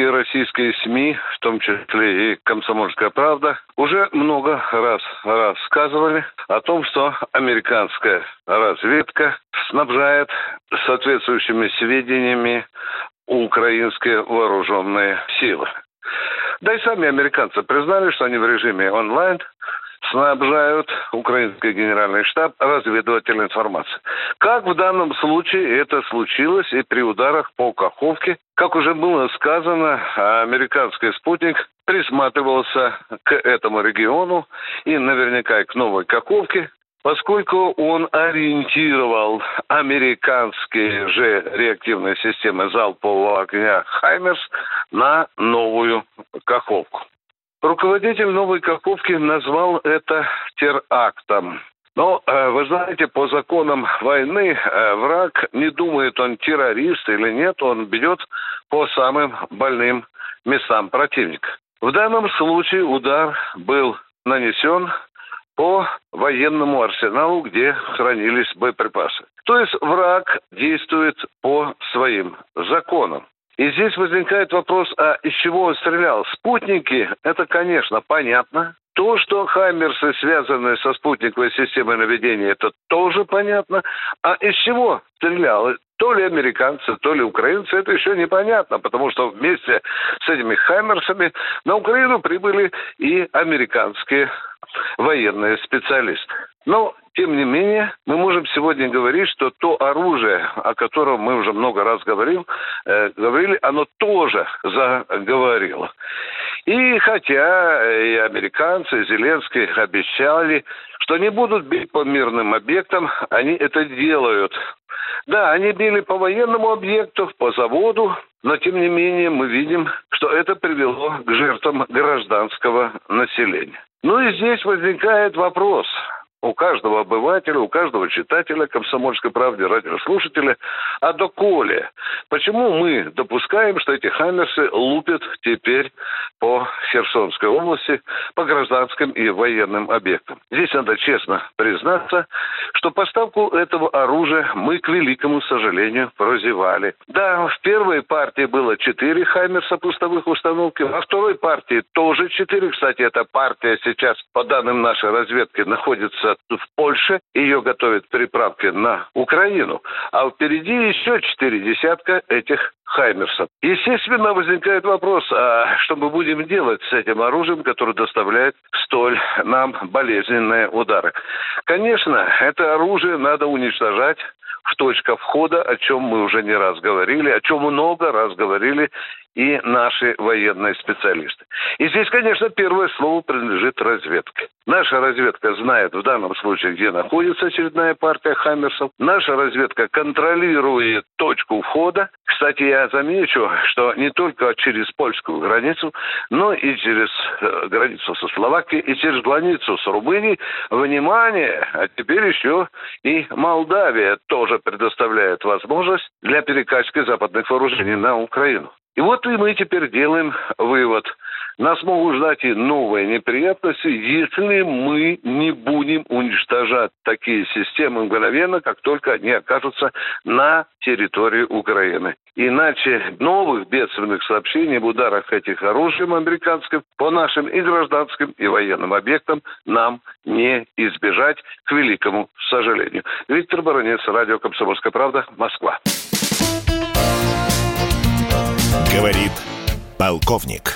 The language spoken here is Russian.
Многие российские СМИ, в том числе и «Комсомольская правда», уже много раз рассказывали о том, что американская разведка снабжает соответствующими сведениями украинские вооруженные силы. Да и сами американцы признали, что они в режиме онлайн снабжают украинский генеральный штаб разведывательной информацией. Как в данном случае это случилось и при ударах по Каховке, как уже было сказано, американский спутник присматривался к этому региону и наверняка и к Новой Каховке, поскольку он ориентировал американские же реактивные системы залпового огня «Хаймерс» на новую Каховку. Руководитель Новой Каховки назвал это терактом. Но, э, вы знаете, по законам войны э, враг не думает, он террорист или нет, он бьет по самым больным местам противника. В данном случае удар был нанесен по военному арсеналу, где хранились боеприпасы. То есть враг действует по своим законам. И здесь возникает вопрос, а из чего он стрелял? Спутники, это, конечно, понятно. То, что Хаймерсы связаны со спутниковой системой наведения, это тоже понятно. А из чего стрелял? То ли американцы, то ли украинцы, это еще непонятно, потому что вместе с этими Хаймерсами на Украину прибыли и американские военные специалисты. Но, тем не менее, мы можем сегодня говорить, что то оружие, о котором мы уже много раз говорил, э, говорили, оно тоже заговорило. И хотя и американцы, и Зеленский обещали, что не будут бить по мирным объектам, они это делают. Да, они били по военному объекту, по заводу, но тем не менее мы видим, что это привело к жертвам гражданского населения. Ну и здесь возникает вопрос – у каждого обывателя, у каждого читателя «Комсомольской правды», радиослушателя, а доколе? Почему мы допускаем, что эти «Хаммерсы» лупят теперь по Херсонской области, по гражданским и военным объектам? Здесь надо честно признаться, что поставку этого оружия мы, к великому сожалению, прозевали. Да, в первой партии было четыре «Хаммерса» пустовых установки, во второй партии тоже четыре. Кстати, эта партия сейчас, по данным нашей разведки, находится в Польше, ее готовят переправки на Украину, а впереди еще четыре десятка этих Хаймерсов. Естественно, возникает вопрос, а что мы будем делать с этим оружием, которое доставляет столь нам болезненные удары? Конечно, это оружие надо уничтожать в точках входа, о чем мы уже не раз говорили, о чем много раз говорили и наши военные специалисты. И здесь, конечно, первое слово принадлежит разведке. Наша разведка знает в данном случае, где находится очередная партия Хаммерсов. Наша разведка контролирует точку входа. Кстати, я замечу, что не только через польскую границу, но и через э, границу со Словакией, и через границу с Румынией. Внимание! А теперь еще и Молдавия тоже предоставляет возможность для перекачки западных вооружений на Украину. И вот и мы теперь делаем вывод. Нас могут ждать и новые неприятности, если мы не будем уничтожать такие системы мгновенно, как только они окажутся на территории Украины. Иначе новых бедственных сообщений об ударах этих оружием американским по нашим и гражданским, и военным объектам нам не избежать, к великому сожалению. Виктор Баранец, Радио «Комсомольская правда», Москва говорит полковник.